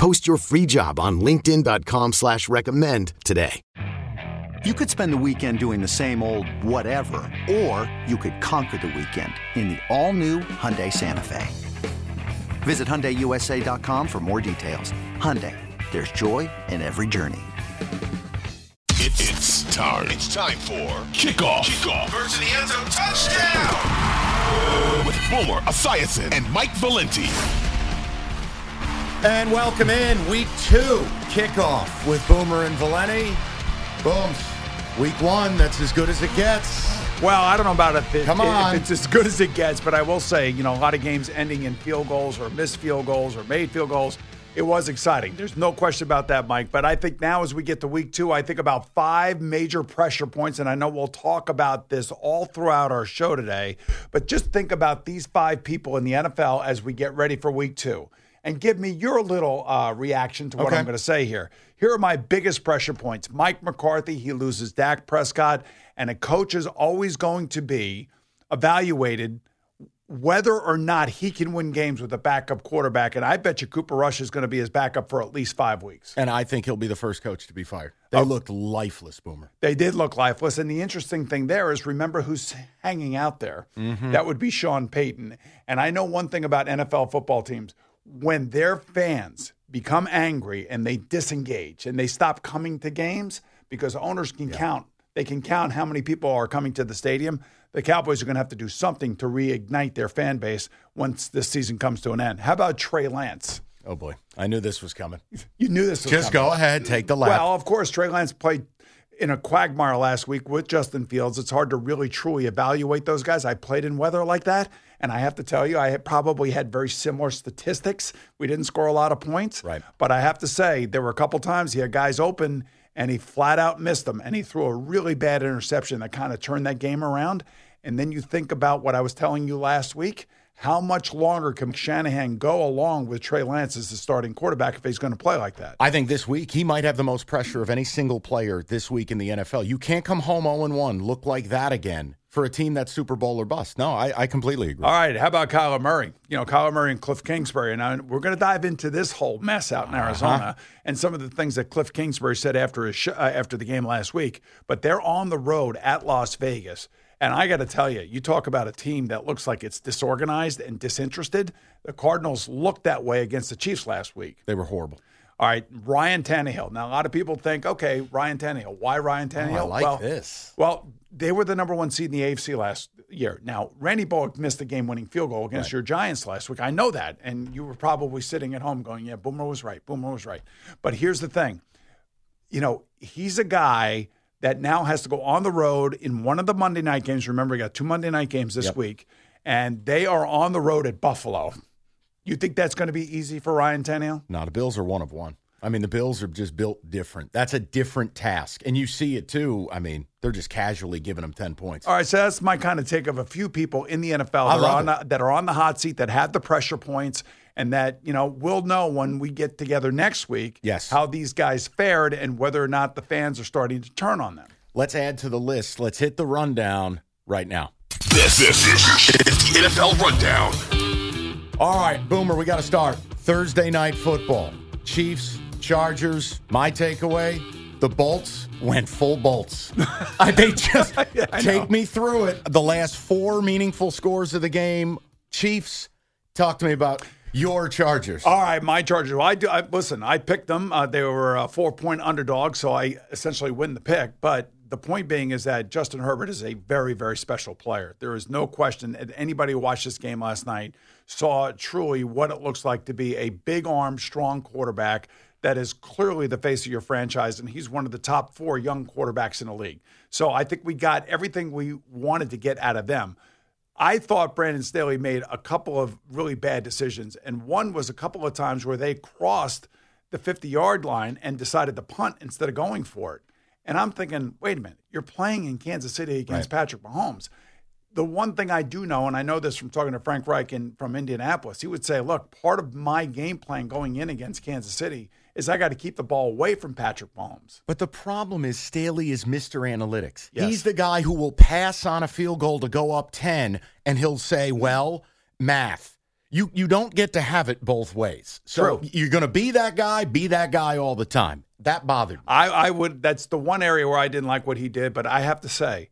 Post your free job on LinkedIn.com slash recommend today. You could spend the weekend doing the same old whatever, or you could conquer the weekend in the all-new Hyundai Santa Fe. Visit HyundaiUSA.com for more details. Hyundai, there's joy in every journey. It, it's time. It's time for kickoff. Kickoff. Versus the end zone touchdown. With Boomer Esiason and Mike Valenti. And welcome in week two kickoff with Boomer and Valenti. Booms, week one, that's as good as it gets. Well, I don't know about if, it, Come on. if it's as good as it gets, but I will say, you know, a lot of games ending in field goals or missed field goals or made field goals. It was exciting. There's no question about that, Mike. But I think now, as we get to week two, I think about five major pressure points. And I know we'll talk about this all throughout our show today. But just think about these five people in the NFL as we get ready for week two and give me your little uh, reaction to what Okay. I'm going to say here. Here are my biggest pressure points. Mike McCarthy, he loses Dak Prescott, and a coach is always going to be evaluated whether or not he can win games with a backup quarterback. And I bet you Cooper Rush is going to be his backup for at least five weeks. And I think he'll be the first coach to be fired. They looked lifeless, Boomer. They did look lifeless. And the interesting thing there is remember who's hanging out there. That would be Sean Payton. And I know one thing about NFL football teams when their fans become angry and they disengage and they stop coming to games because owners can count. They can count how many people are coming to the stadium. The Cowboys are going to have to do something to reignite their fan base once this season comes to an end. How about Trey Lance? Oh, boy. I knew this was coming. You knew this was Just coming. go ahead, take the lap. Well, of course, Trey Lance played in a quagmire last week with Justin Fields. It's hard to really truly evaluate those guys. I played in weather like that, and I have to tell you, I had probably had very similar statistics. We didn't score a lot of points, Right. But I have to say, there were a couple times he had guys open, and he flat out missed them, and he threw a really bad interception that kind of turned that game around. And then you think about what I was telling you last week. How much longer can Shanahan go along with Trey Lance as the starting quarterback if he's going to play like that? I think this week he might have the most pressure of any single player this week in the NFL. You can't come home 0 1, look like that again for a team that's Super Bowl or bust. No, I, I completely agree. All right, how about Kyler Murray? You know, Kyler Murray and Cliff Kingsbury. And I, we're going to dive into this whole mess out in Arizona and some of the things that Cliff Kingsbury said after his sh- uh, after the game last week. But they're on the road at Las Vegas. And I got to tell you, you talk about a team that looks like it's disorganized and disinterested. The Cardinals looked that way against the Chiefs last week. They were horrible. All right, Ryan Tannehill. Now, a lot of people think, okay, Ryan Tannehill. Why Ryan Tannehill? Oh, I like well, this. Well, they were the number one seed in the AFC last year. Now, Randy Bullock missed the game winning field goal against your Giants last week. I know that. And you were probably sitting at home going, yeah, Boomer was right. Boomer was right. But here's the thing you know, he's a guy that now has to go on the road in one of the Monday night games. Remember, we got two Monday night games this Yep. week, and they are on the road at Buffalo. You think that's going to be easy for Ryan Tannehill? No, the Bills are one of one. I mean, the Bills are just built different. That's a different task. And you see it too. I mean, they're just casually giving them 10 points. All right, so that's my kind of take of a few people in the NFL that are, on the, that are on the hot seat, that have the pressure points, and that you know we'll know when we get together next week. Yes. how these guys fared and whether or not the fans are starting to turn on them. Let's add to the list. Let's hit the rundown right now. This, this is the NFL Rundown. All right, Boomer, we got to start. Thursday night football. Chiefs, Chargers. My takeaway the Bolts went full bolts. I, they just take me through it. The last four meaningful scores of the game. Chiefs, talk to me about your Chargers. All right, my Chargers. Well, I do. I, listen, I picked them. Uh, they were a four-point underdog, so I essentially win the pick. But the point being is that Justin Herbert is a very, very special player. There is no question. And anybody who watched this game last night saw truly what it looks like to be a big arm, strong quarterback that is clearly the face of your franchise, and he's one of the top four young quarterbacks in the league. So I think we got everything we wanted to get out of them. I thought Brandon Staley made a couple of really bad decisions, and one was a couple of times where they crossed the 50 yard line and decided to punt instead of going for it. And I'm thinking, wait a minute, you're playing in Kansas City against Right. Patrick Mahomes. The one thing I do know, and I know this from talking to Frank Reich in, from Indianapolis, he would say, look, part of my game plan going in against Kansas City is I got to keep the ball away from Patrick Mahomes. But the problem is Staley is Mr. Analytics. Yes. He's the guy who will pass on a field goal to go up 10 and he'll say, "Well, math. You you don't get to have it both ways." So True. you're going to be that guy, be that guy all the time. That bothered me. I, I would. That's the one area where I didn't like what he did. But I have to say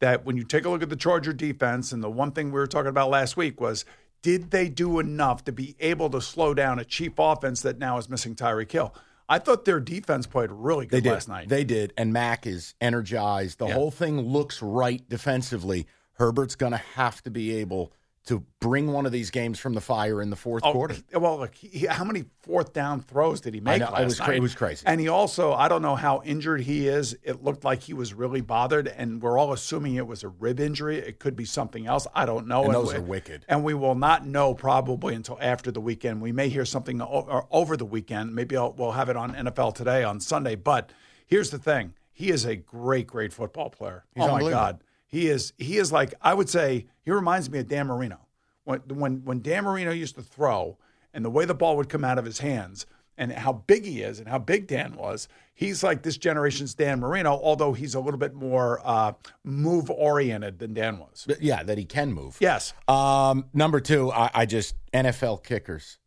that when you take a look at the Charger defense, and the one thing we were talking about last week was, did they do enough to be able to slow down a cheap offense that now is missing Tyreek Hill? I thought their defense played really They good did. last night. They did. And Mack is energized. The Yeah. whole thing looks right defensively. Herbert's going to have to be able to bring one of these games from the fire in the fourth Oh, quarter. Well, look, he, how many fourth down throws did he make? know, it was night? it was crazy. And he also, I don't know how injured he is. It looked like he was really bothered, and we're all assuming it was a rib injury. It could be something else. I don't know. And those we- are wicked. And we will not know probably until after the weekend. We may hear something o- or over the weekend. Maybe I'll, we'll have it on NFL Today on Sunday. But here's the thing: he is a great, great football player. He's oh my. God, he is. He is like I would say. He reminds me of Dan Marino when when when Dan Marino used to throw and the way the ball would come out of his hands and how big he is and how big Dan was. He's like this generation's Dan Marino, although he's a little bit more uh, move oriented than Dan was. But yeah, that he can move. Yes. Um, number two, I, I just NFL kickers.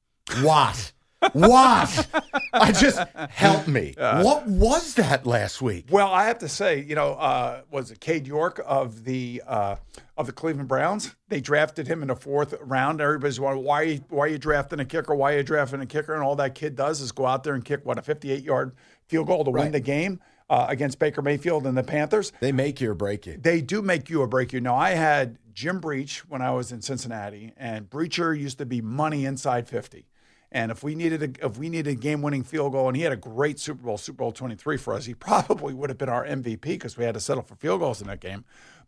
What? What? I just help me. Uh, what was that last week? Well, I have to say, you know, uh, was it Cade York of the uh, of the Cleveland Browns? They drafted him in the fourth round. Everybody's wondering why are you, why are you drafting a kicker? Why are you drafting a kicker? And all that kid does is go out there and kick what a 58 yard field goal to win the game uh, against Baker Mayfield and the Panthers. They make you or break you. They do make you or break you. Now, I had Jim Breach when I was in Cincinnati, and Breacher used to be money inside 50. And if we needed a if we needed a game winning field goal, and he had a great Super Bowl, Super Bowl 23 for us, he probably would have been our MVP because we had to settle for field goals in that game.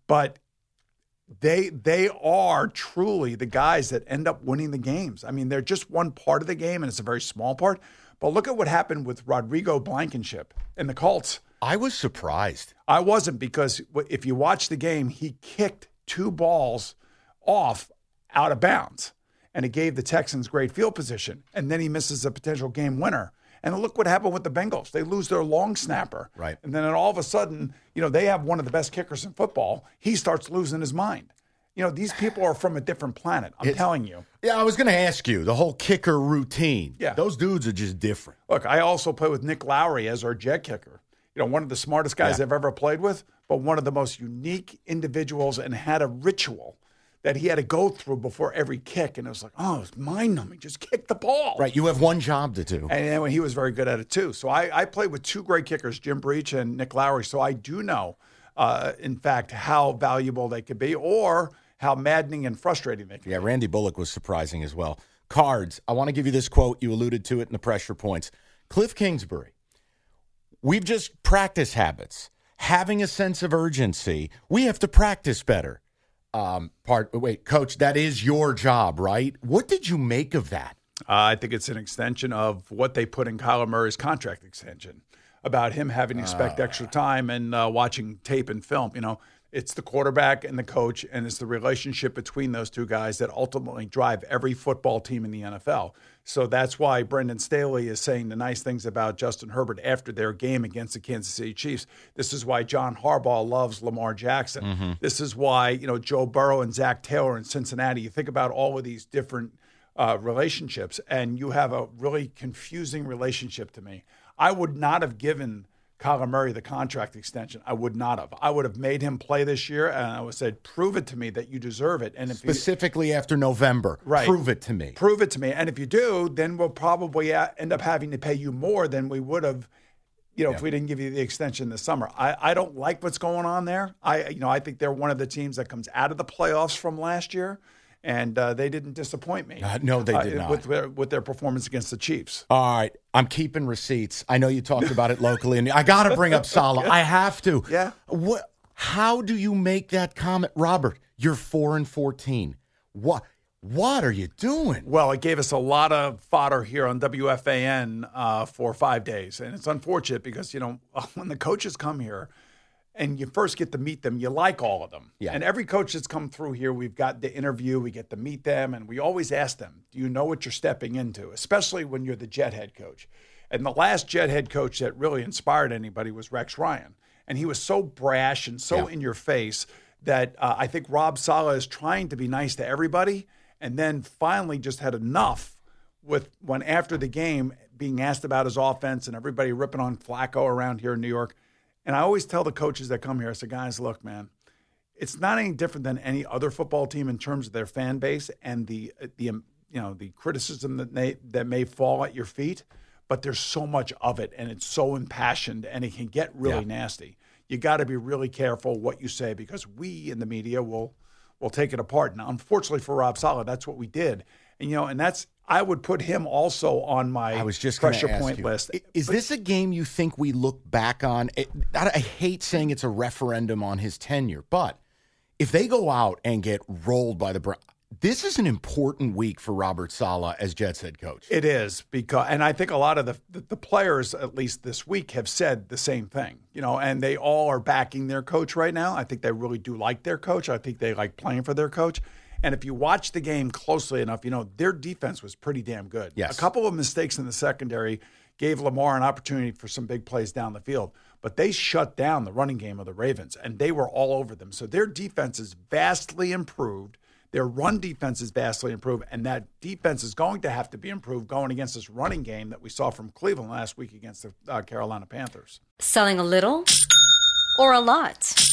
But they they are truly the guys that end up winning the games. I mean, they're just one part of the game, and it's a very small part. But look at what happened with Rodrigo Blankenship and the Colts. I was surprised. I wasn't because if you watch the game, he kicked two balls off out of bounds, and it gave the Texans great field position. And then he misses a potential game winner. And look what happened with the Bengals. They lose their long snapper. Right. And then all of a sudden, you know, they have one of the best kickers in football. He starts losing his mind. You know, these people are from a different planet. I'm It's- telling you. Yeah, I was going to ask you the whole kicker routine. Yeah. those dudes are just different. Look, I also play with Nick Lowery as our jet kicker. You know, one of the smartest guys Yeah. I've ever played with, but one of the most unique individuals and had a ritual that he had to go through before every kick. And it was like, oh, it's mind numbing. Just kick the ball. Right, you have one job to do. And then he was very good at it too. So I, I played with two great kickers, Jim Breach and Nick Lowery. So I do know, uh, in fact, how valuable they could be or how maddening and frustrating they can Yeah, Randy Bullock was surprising as well. Cards. I want to give you this quote. You alluded to it in the pressure points. Cliff Kingsbury. We've just practice habits, having a sense of urgency. We have to practice better. Um, part. Wait, coach, that is your job, right? What did you make of that? Uh, I think it's an extension of what they put in Kyler Murray's contract extension about him having to expect extra time and uh, watching tape and film. You know, it's the quarterback and the coach, and it's the relationship between those two guys that ultimately drive every football team in the NFL. So that's why Brandon Staley is saying the nice things about Justin Herbert after their game against the Kansas City Chiefs. This is why John Harbaugh loves Lamar Jackson. This is why, you know, Joe Burrow and Zac Taylor in Cincinnati. You think about all of these different uh, relationships, and you have a really confusing relationship to me. I would not have given Kyler Murray the contract extension. I would not have. I would have made him play this year, and I would have sauld prove it to me that you deserve it. And if you, Specifically after November. Right. Prove it to me. prove it to me, and if you do, then we'll probably uh, end up having to pay you more than we would have. You know, if we didn't give you the extension this summer, I, I don't like what's going on there. I you know I think they're one of the teams that comes out of the playoffs from last year, and uh, they didn't disappoint me. Uh, no, they did not. with their, with their performance against the Chiefs. All right, I'm keeping receipts. I know you talked about it locally, and I got to bring up Saleh. I have to. Yeah. What? How do you make that comment, Robert? You're four and fourteen. What? What are you doing? Well, it gave us a lot of fodder here on WFAN uh, for five days. And it's unfortunate because, you know, when the coaches come here and you first get to meet them, you like all of them. Yeah. And every coach that's come through here, we've got the interview, we get to meet them, and we always ask them, do you know what you're stepping into? Especially when you're the Jet head coach. And the last Jet head coach that really inspired anybody was Rex Ryan. And he was so brash and so Yeah. in your face that uh, I think Rob Saleh is trying to be nice to everybody and then finally just had enough with when after the game being asked about his offense and everybody ripping on Flacco around here in New York. And I always tell the coaches that come here, I say, guys, look, man, it's not any different than any other football team in terms of their fan base and the the um, you know the criticism that may that may fall at your feet. But there's so much of it, and it's so impassioned, and it can get really Yeah. nasty. You got to be really careful what you say because we in the media will will take it apart. Now, unfortunately for Rob Saleh, that's what we did, you know, and that's I would put him also on my I was just pressure point you, list. Is this a game you think we look back on? It, I, I hate saying it's a referendum on his tenure, but if they go out and get rolled by the Browns, this is an important week for Robert Saleh as Jets head coach. It is because, and I think a lot of the, the the players, at least this week, have said the same thing. You know, and they all are backing their coach right now. I think they really do like their coach. I think they like playing for their coach. And if you watch the game closely enough, you know their defense was pretty damn good. Yes. a couple of mistakes in the secondary gave Lamar an opportunity for some big plays down the field, but they shut down the running game of the Ravens, and they were all over them. So their defense is vastly improved. Their run defense is vastly improved, and that defense is going to have to be improved going against this running game that we saw from Cleveland last week against the uh, Carolina Panthers. Selling a little or a lot?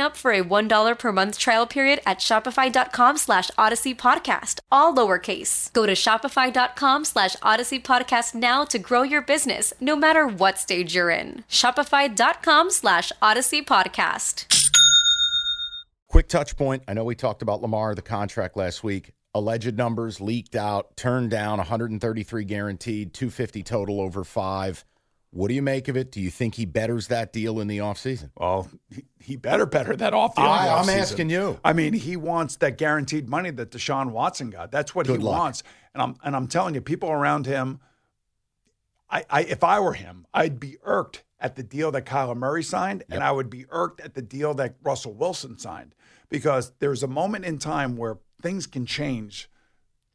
up for a $1 per month trial period at shopify.com slash odyssey podcast, all lowercase. Go to shopify.com slash odyssey podcast now to grow your business, no matter what stage you're in. Shopify.com slash odyssey podcast. Quick touch point. I know we talked about Lamar, the contract last week. Alleged numbers leaked out, turned down 133 guaranteed, 250 total over five. What do you make of it? Do you think he betters that deal in the offseason? Well, he, he better better that off the I- I'm asking you. I mean, he wants that guaranteed money that Deshaun Watson got. That's what Good he luck. wants. And I'm and I'm telling you, people around him. I, I if I were him, I'd be irked at the deal that Kyler Murray signed, and I would be irked at the deal that Russell Wilson signed because there's a moment in time where things can change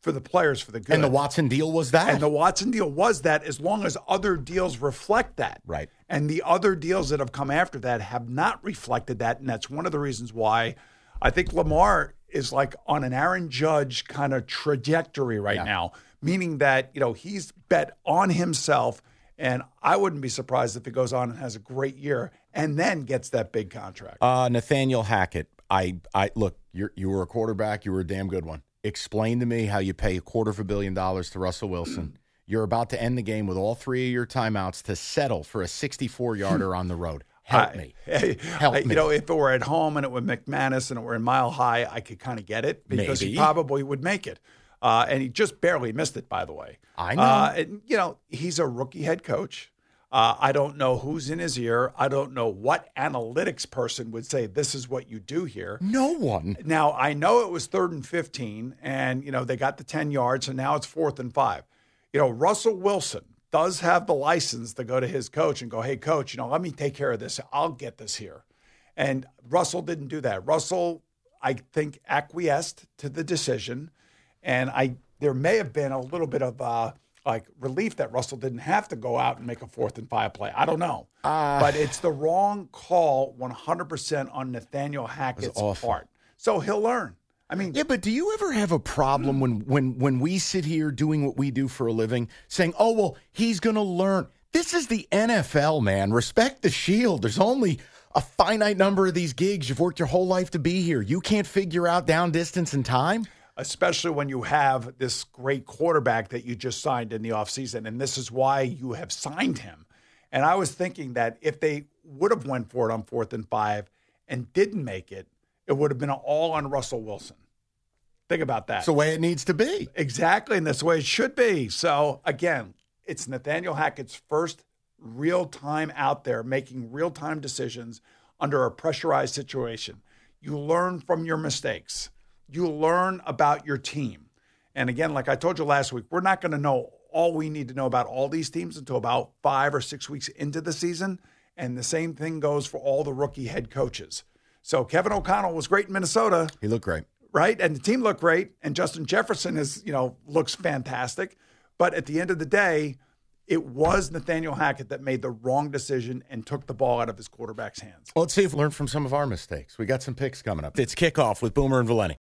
for the players for the good. And the Watson deal was that? And the Watson deal was that as long as other deals reflect that. Right. And the other deals that have come after that have not reflected that. And that's one of the reasons why I think Lamar is like on an Aaron Judge kind of trajectory right now, meaning that, you know, he's bet on himself. And I wouldn't be surprised if he goes on and has a great year and then gets that big contract. Uh, Nathaniel Hackett. I, I look. You you were a quarterback. You were a damn good one. Explain to me how you pay a quarter of a billion dollars to Russell Wilson. You're about to end the game with all three of your timeouts to settle for a 64 yarder on the road. Help I- me. Hey, Help I- me. You know, if it were at home and it were McManus and it were in Mile High, I could kind of get it because Maybe. he probably would make it. Uh, and he just barely missed it, by the way. I know. Uh, and, you know, he's a rookie head coach. Uh, I don't know who's in his ear. I don't know what analytics person would say this is what you do here. No one. Now I know it was third and fifteen, and you know they got the ten yards, and now it's fourth and five. You know Russell Wilson does have the license to go to his coach and go, hey, coach, you know, let me take care of this. I'll get this here. And Russell didn't do that. Russell, I think, acquiesced to the decision. And I there may have been a little bit of uh, like relief that Russell didn't have to go out and make a fourth and five play. I don't know. Uh, but it's the wrong call 100% on Nathaniel Hackett's part. So he'll learn. I mean, Yeah, but do you ever have a problem when when when we sit here doing what we do for a living, saying, "Oh well, he's going to learn." This is the NFL, man. Respect the shield. There's only a finite number of these gigs. You've worked your whole life to be here. You can't figure out down distance and time. Especially when you have this great quarterback that you just signed in the offseason. And this is why you have signed him. And I was thinking that if they would have went for it on fourth and five and didn't make it, it would have been all on Russell Wilson. Think about that. It's the way it needs to be. Exactly, and that's the way it should be. So again, it's Nathaniel Hackett's first real time out there making real time decisions under a pressurized situation. You learn from your mistakes. You learn about your team. And again, like I told you last week, we're not going to know all we need to know about all these teams until about five or six weeks into the season. And the same thing goes for all the rookie head coaches. So Kevin O'Connell was great in Minnesota He looked great. right? And the team looked great, and Justin Jefferson is, you know, looks fantastic. But at the end of the day, it was Nathaniel Hackett that made the wrong decision and took the ball out of his quarterback's hands. Well, let's see if we learned from some of our mistakes. We got some picks coming up. It's kickoff with Boomer and Valenti.